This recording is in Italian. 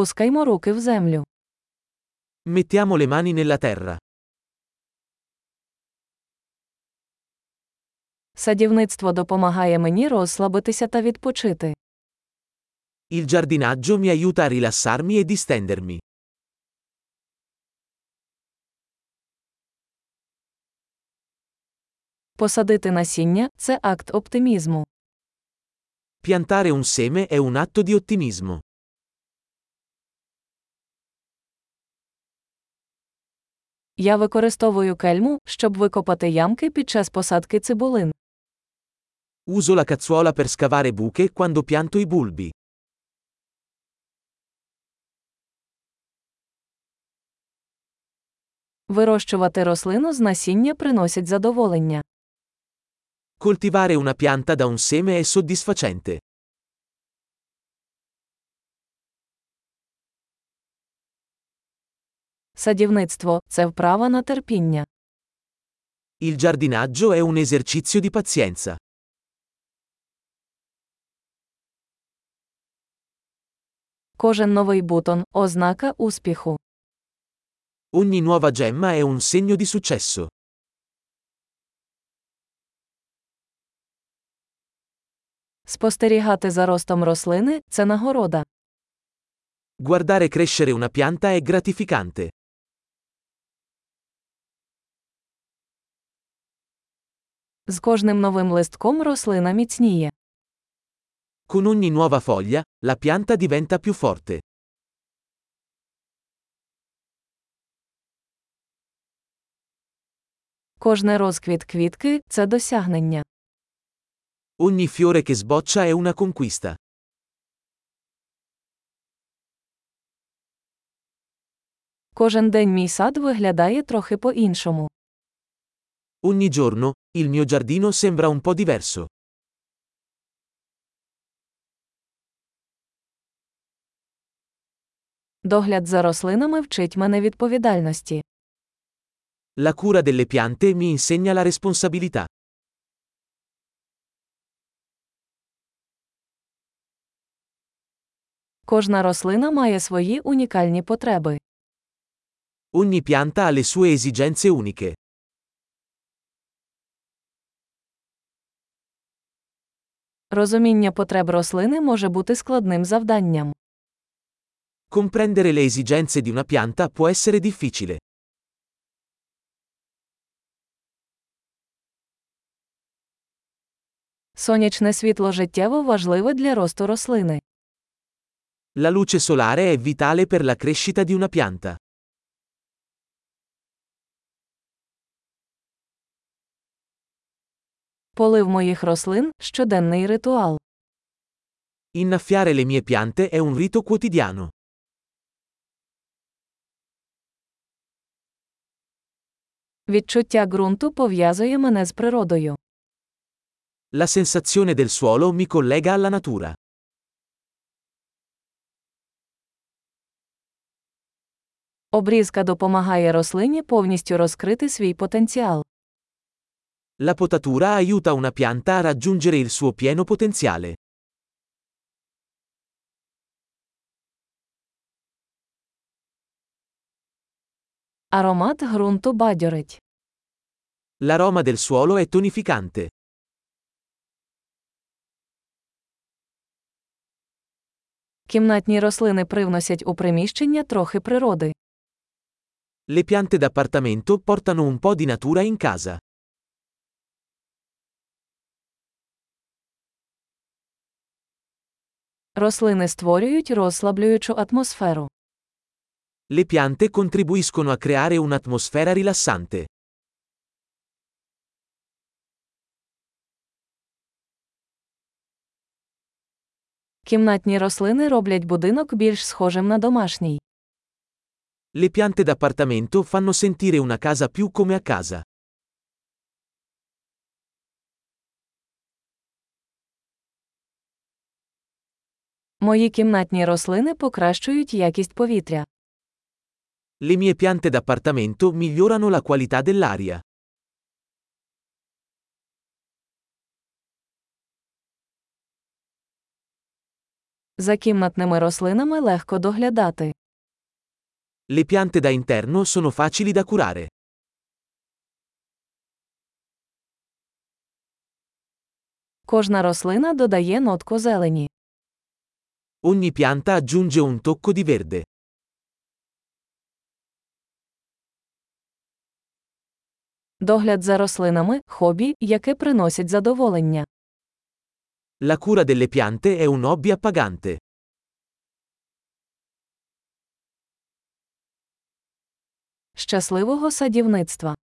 Пускаймо руки в землю. Mettiamo le mani nella terra. Садівництво допомагає мені розслабитися та відпочити. Il giardinaggio mi aiuta a rilassarmi e distendermi. Посадити насіння це акт оптимізму. Piantare un seme è un atto di ottimismo. Я використовую кельму, щоб викопати ямки під час посадки цибулин. Uso la cazzuola per scavare buche quando pianto i bulbi. Вирощувати рослину з насіння приносить задоволення. Coltivare una pianta da un seme è soddisfacente. Садівництво це вправа на терпіння. Il giardinaggio è un esercizio di pazienza. Кожен новий бутон ознака успіху. Ogni nuova gemma è un segno di successo. Спостерігати за ростом рослини це нагорода. Guardare crescere una pianta è gratificante. З кожним новим листком рослина міцніє. Con ogni nuova foglia, la pianta diventa più forte. Кожне розквіт квітки це досягнення. Ogni fiore che sboccia è una conquista. Кожен день мій сад виглядає трохи по-іншому. Ogni giorno, il mio giardino sembra un po' diverso. Догляд за рослинами вчить мене відповідальності. La cura delle piante mi insegna la responsabilità. Кожна рослина має свої унікальні потреби. Ogni pianta ha le sue esigenze uniche. Розуміння потреб рослини може бути складним завданням. Comprendere le esigenze di una pianta può essere difficile. Сонячне світло життєво важливе для росту рослини. La luce solare è vitale per la crescita di una pianta. Полив моїх рослин щоденний ритуал. Innaffiare le mie piante è un rito quotidiano. Відчуття ґрунту пов'язує мене з природою. La sensazione del suolo mi collega alla natura. Обрізка допомагає рослині повністю розкрити свій потенціал. La potatura aiuta una pianta a raggiungere il suo pieno potenziale. Аромат ґрунту бадьорить. L'aroma del suolo è tonificante. Кімнатні рослини привносять у приміщення трохи природи. Le piante d'appartamento portano un po' di natura in casa. Рослини створюють розслаблюючу атмосферу. Le piante contribuiscono a creare un'atmosfera rilassante. Кімнатні рослини роблять будинок більш схожим на домашній. Le piante d'appartamento fanno sentire una casa più come a casa. Мої кімнатні рослини покращують якість повітря. Le mie piante d'appartamento migliorano la qualità dell'aria. За кімнатними рослинами легко доглядати. Le piante da interno sono facili da curare. Кожна рослина додає нотку зелені. Ogni pianta aggiunge un tocco di verde. Догляд за рослинами хобі, яке приносить задоволення. La cura delle piante è un hobby appagante. Щасливого садівництва!